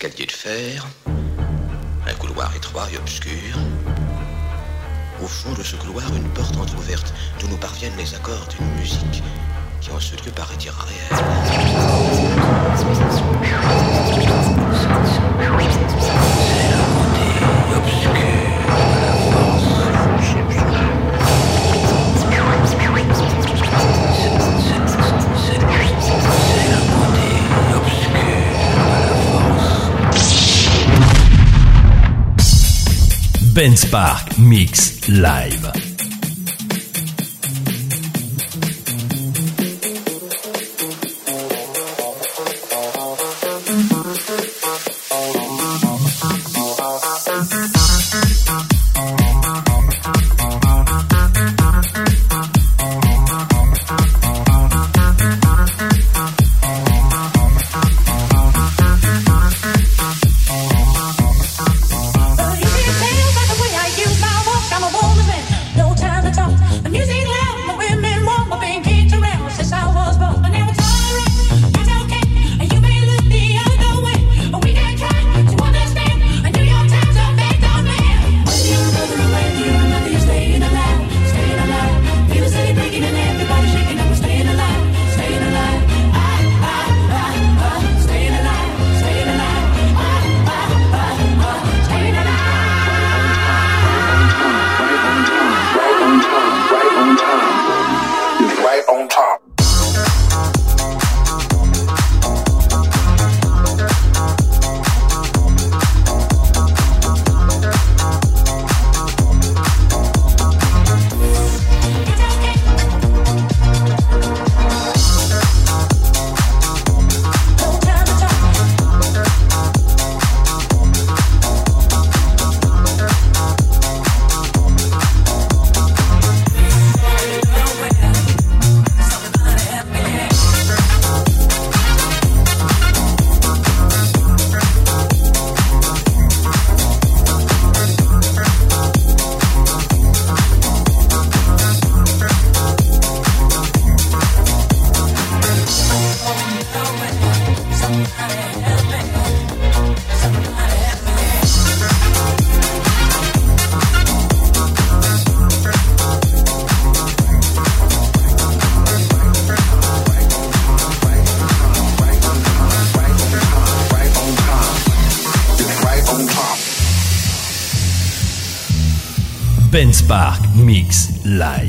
escalier de fer, un couloir étroit et obscur. Au fond de ce couloir, une porte entr'ouverte d'où nous parviennent les accords d'une musique qui en ce lieu paraît irréelle. Ben Spark Mix Live. Mix Live.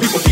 people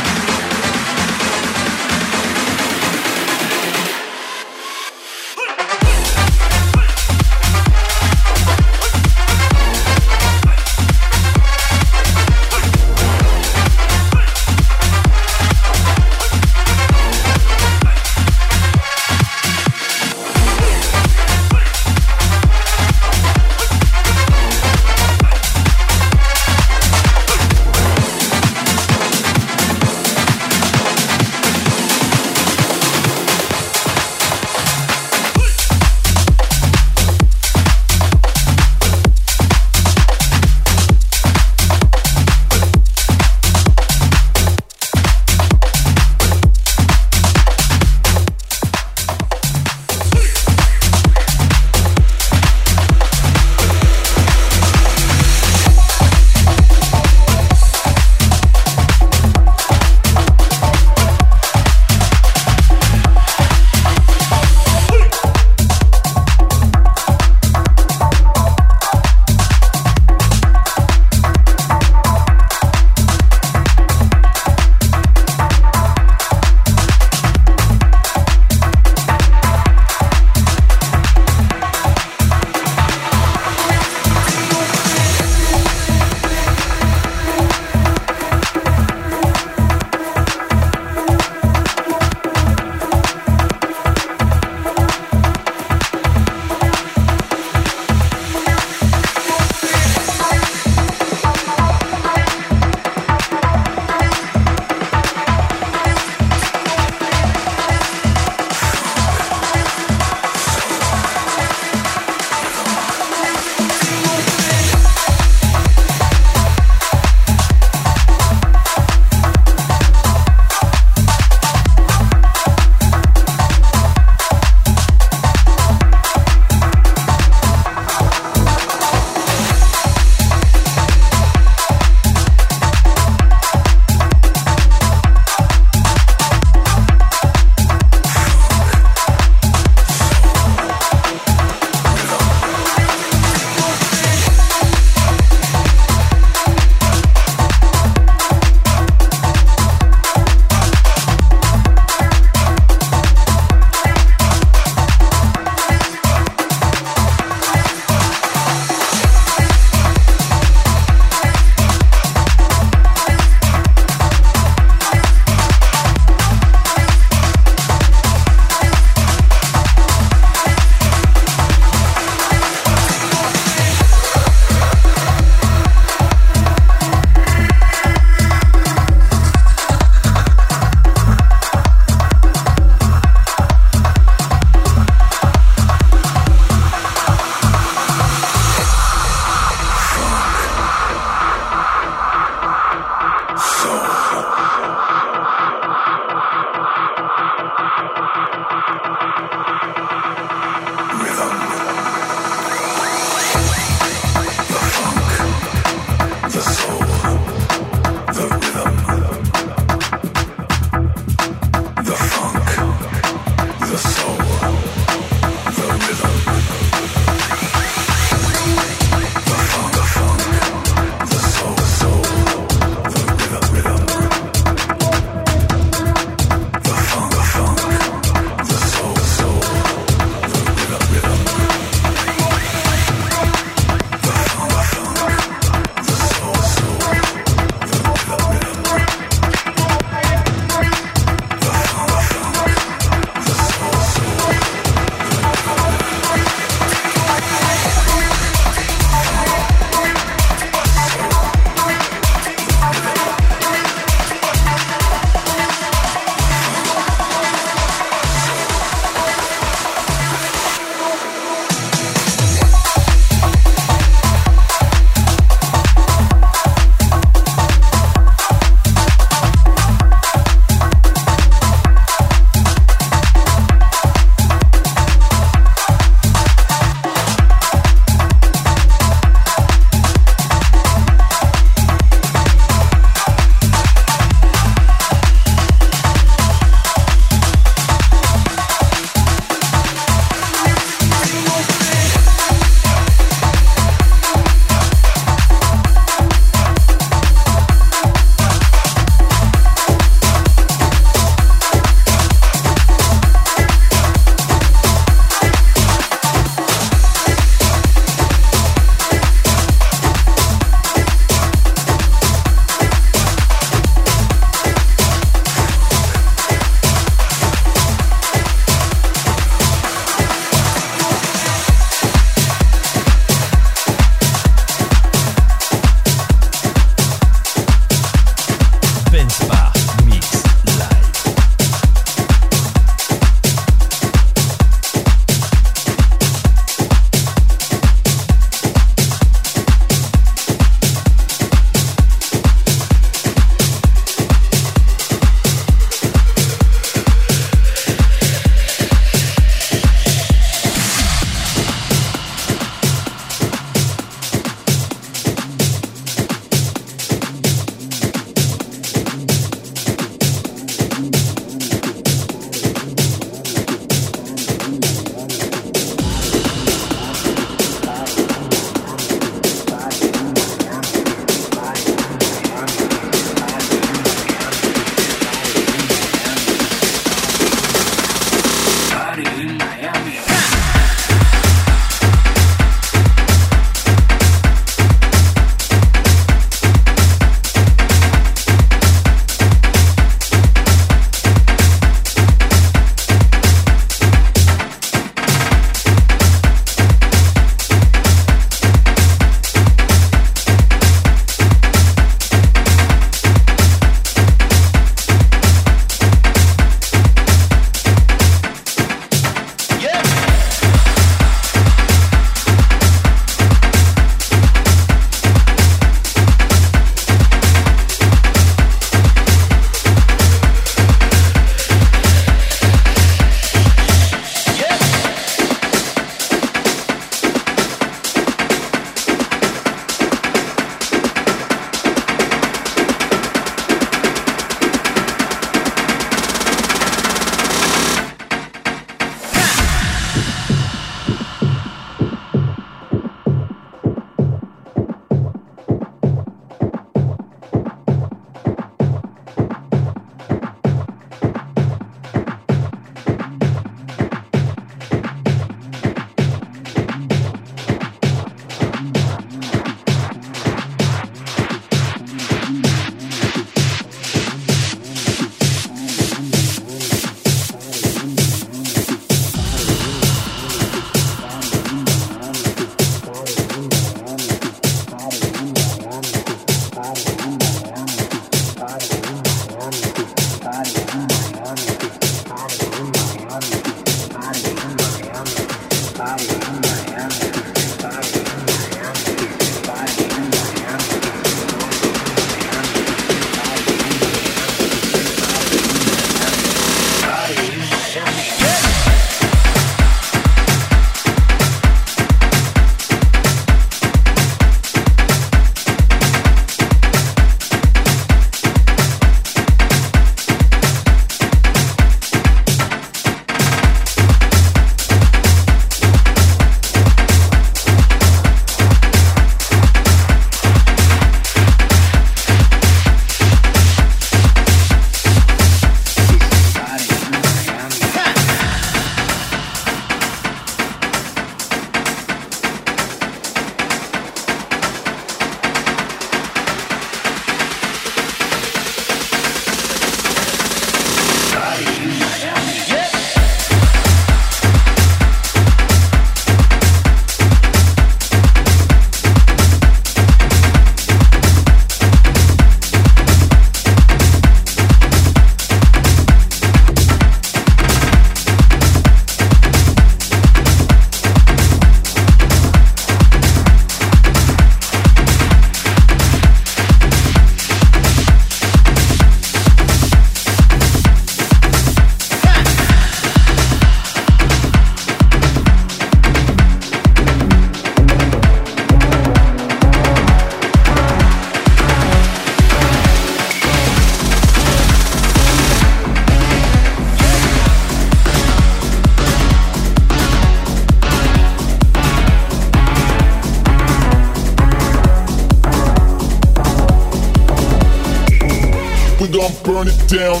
down,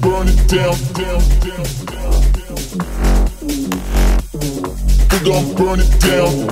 burn it down, down, down. We gon' burn it down,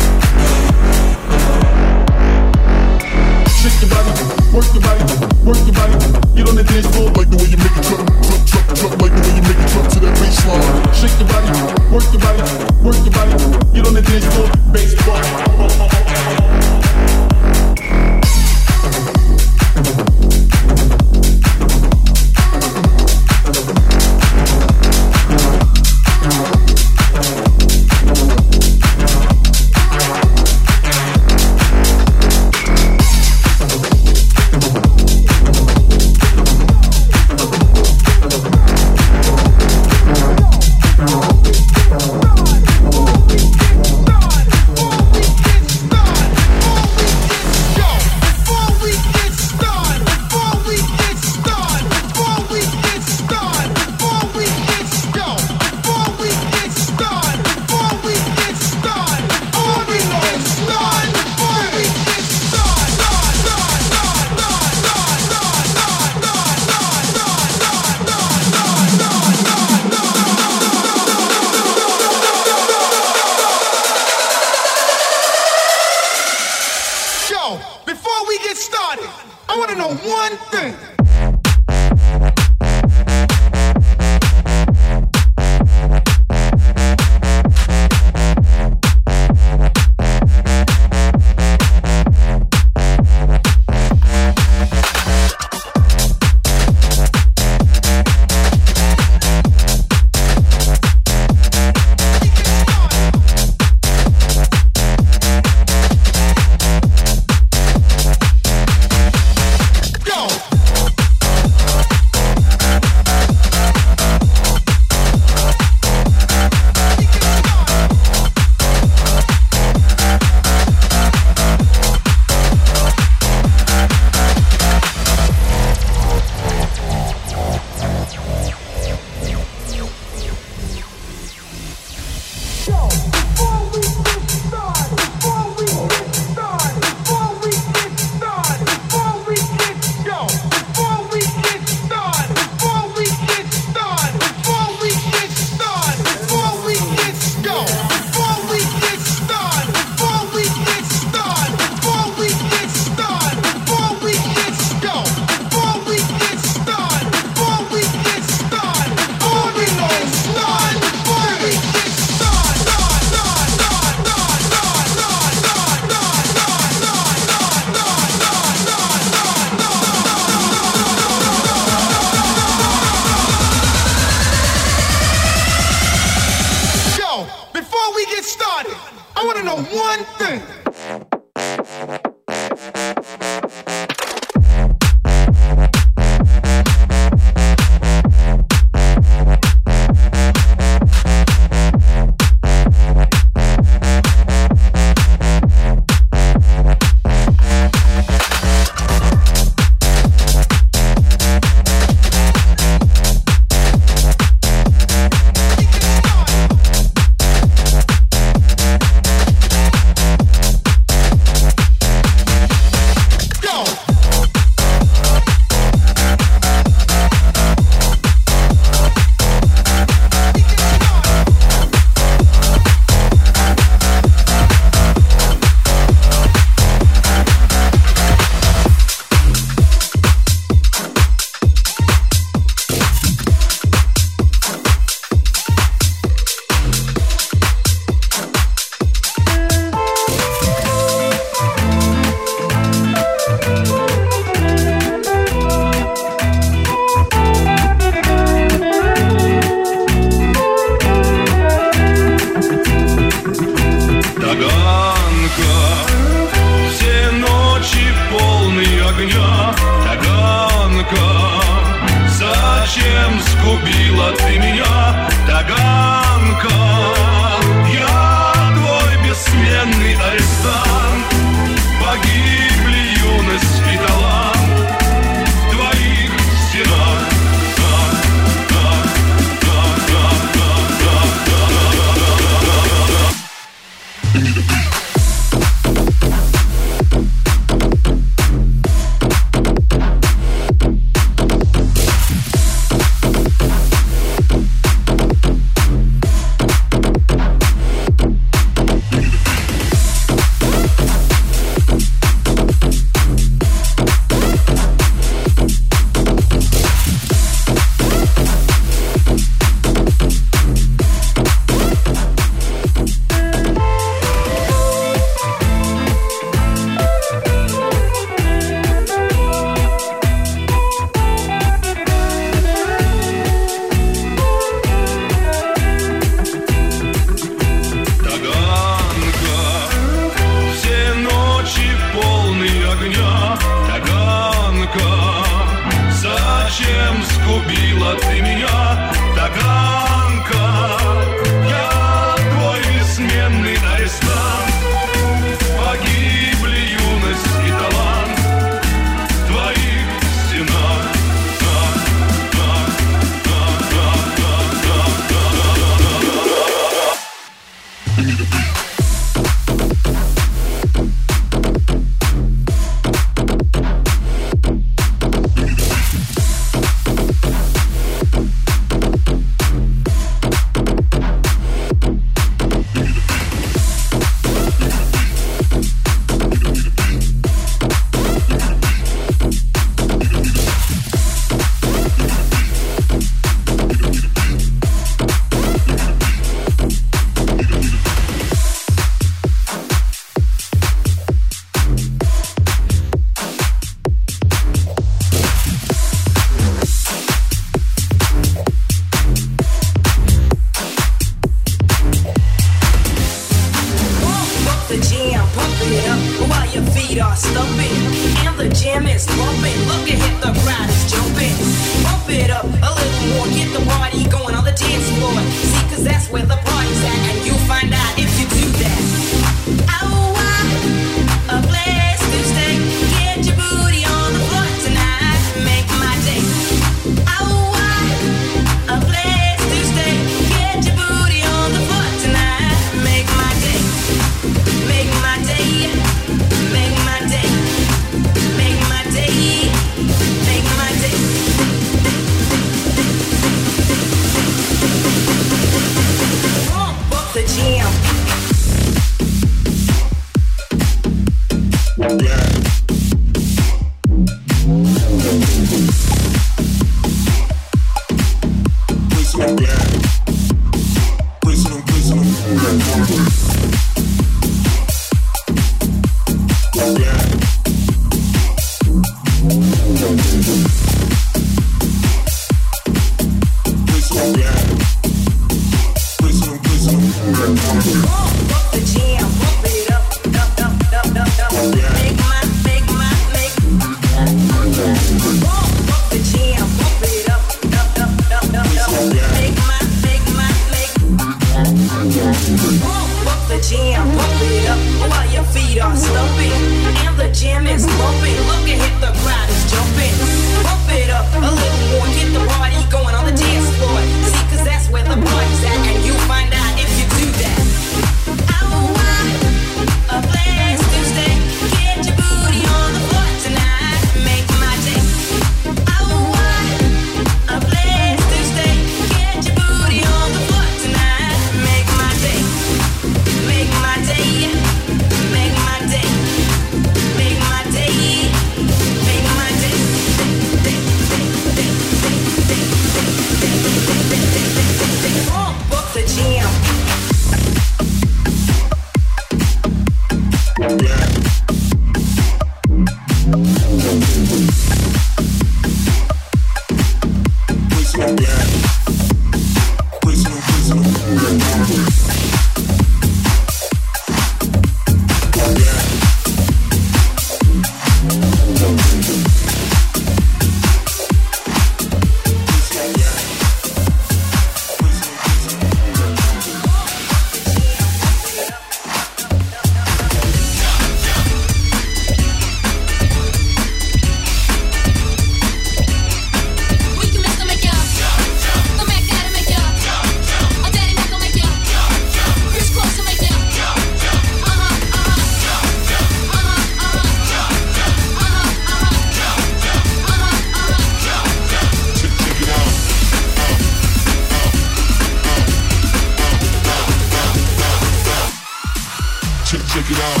check it out.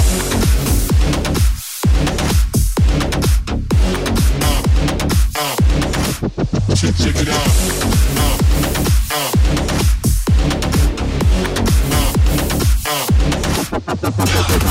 Check, check it out. Check,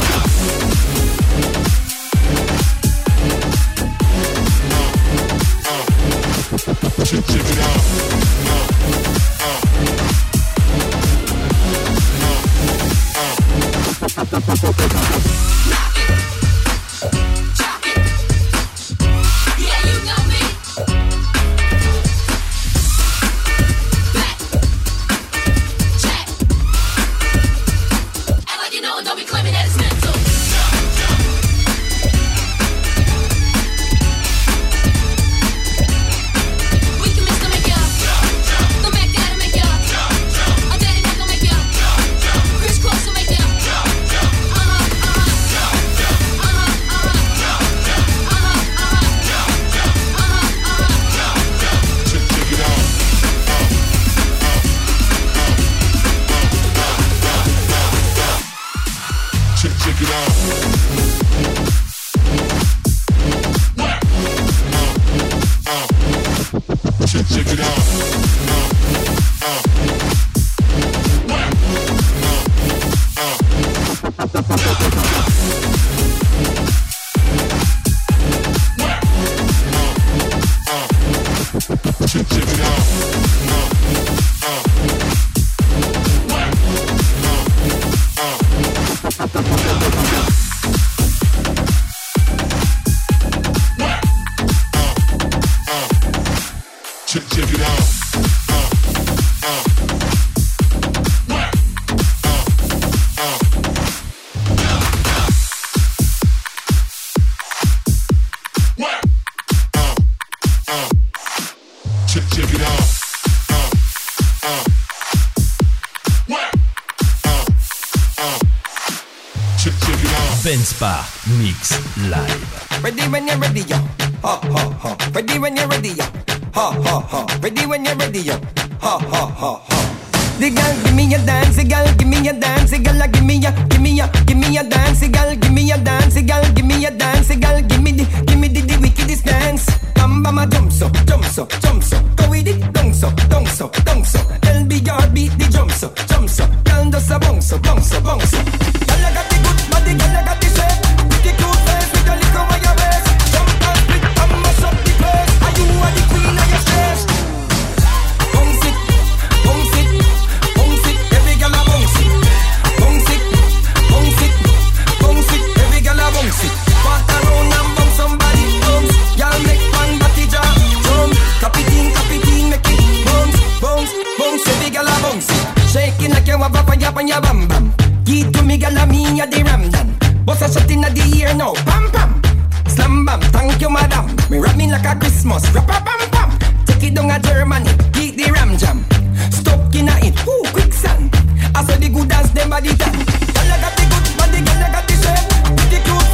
Check, check it out. Uh, uh. Uh, check, check it out. Check, check it out. Ben Spark Mix Live. Ready when you're ready, yo. Ha ha ha. Ready when you're ready, yo. Ha ha ha. Ready when you're ready, yo. Ha ha ha ha. The girl give me a dance, the girl give me a dance, the girl give me a, give me a, give me a dance, the girl give me a dance, the girl give me a dance, the girl give me the, give me the, the wickedest dance. Bam bam a jump so, jump so, jump so, go with it, down so, down so, down so. LBR beat the jump so, jump so, girl does a bounce so, bounce so, bounce so. Girl a got the good body, girl a got a shot inna the ear now, pam pam. Slam bam, thank you madam. Me rap like a Christmas, rap a bam bam. Take it down a Germany, beat the ram jam. Stuck inna it, ooh quicksand. I saw the good dance, them body tan. Girl, I got the good body, girl, I got the shape. Pretty cute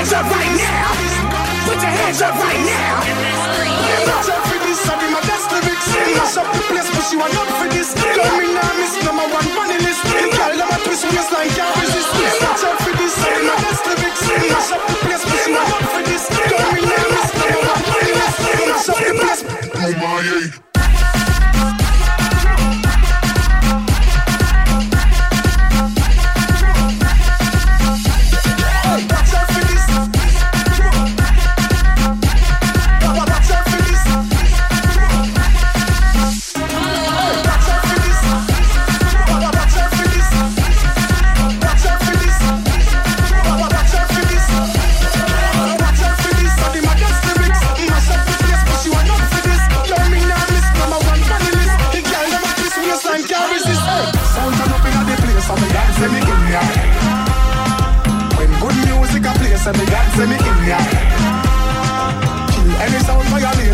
hands up right now. Put your hands up right now. Watch out for this and them a test lyrics Mash up the place but you are not for this Girl me nah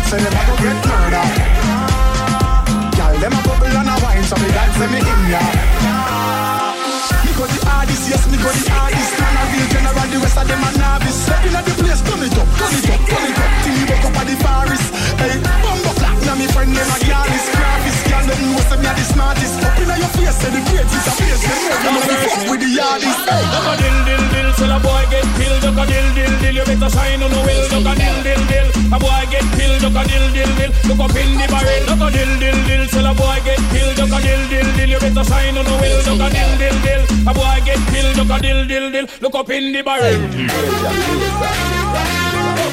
say a go get murder. Girl, them a bubble and a wine, so me God say me in ya. Me go the hardest, yes, me go the hardest. Man a real general, the rest of them a novice. Step inna the place, turn it up, turn it up, turn it up. Till you wake up at the forest. Hey, bumbo clap, now me friend them a gyalist, graphist. Girl, them know say me a the smartest. Up inna your face, say the grades is a place. Them know you fuck with the hardest. Duck a dill dill dill, till a boy get killed. Duck a dill dill dill, you better shine on the will. Duck a dill dill dill, a boy get killed. Duck a dill dill dill, look up in the barrel. Duck a dill dill dill, till a boy get killed. Duck a dill dill dill, you better shine on the will. Duck a dill dill dill, a boy get killed. Duck a dill dill dill, look up in the barrel.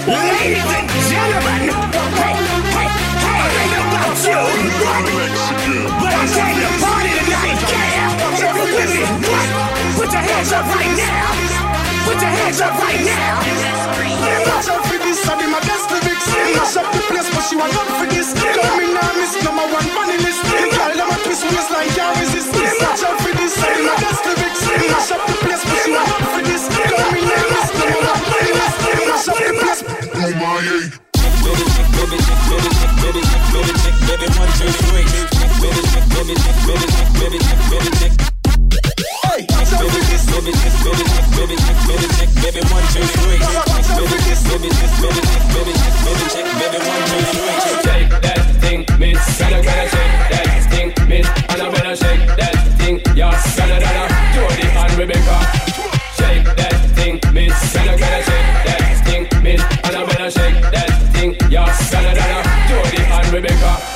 Ladies and gentlemen, party tonight, yeah. With me, what? Put your hands up right now. Put your hands up right now. Baby, one, two, three. Shake that thing, miss. Gotta gotta shake that thing, miss. And I better shake that thing, yeah. Gotta gotta Jody and Rebecca. Shake that thing, miss. Gotta gotta shake that thing, miss. And I better shake that thing, yeah. Gotta gotta Jody and Rebecca.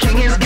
King is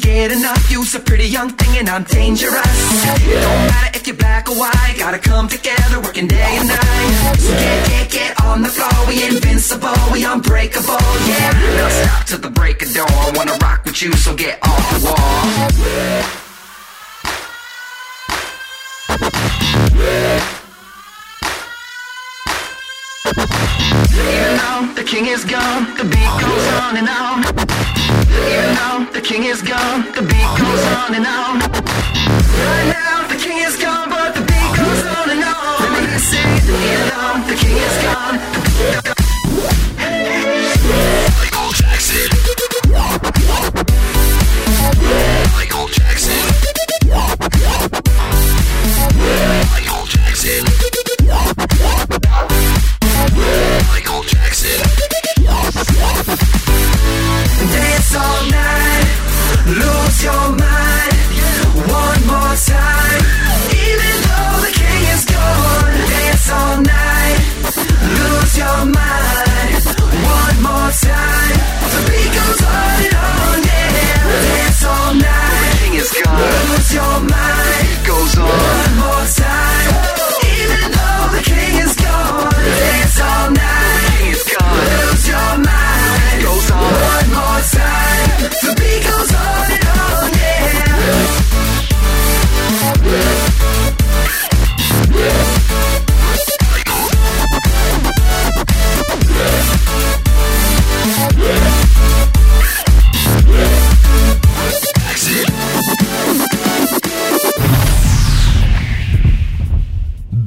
get enough. You's a pretty young thing and I'm dangerous. Don't matter if you're black or white, gotta come together working day and night. So get, get, get on the floor. We invincible, we unbreakable, yeah. Now stop till the break of dawn. Wanna rock with you, so get off the wall. Even though the king is gone, the beat goes on and on. Though the king is gone, the beat goes on and on. Right now, the king is gone, but the beat goes on and on. Let me you the king is gone, Michael Jackson. Michael Jackson. Michael Jackson. Michael Jackson. Dance all night, lose your mind. One more time, even though the king is gone. Dance all night, lose your mind. One more time, the beat goes on and on, yeah. Dance all night, king is gone. lose your mind. Goes on. One more time,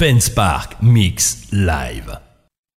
Pence Park Mix Live.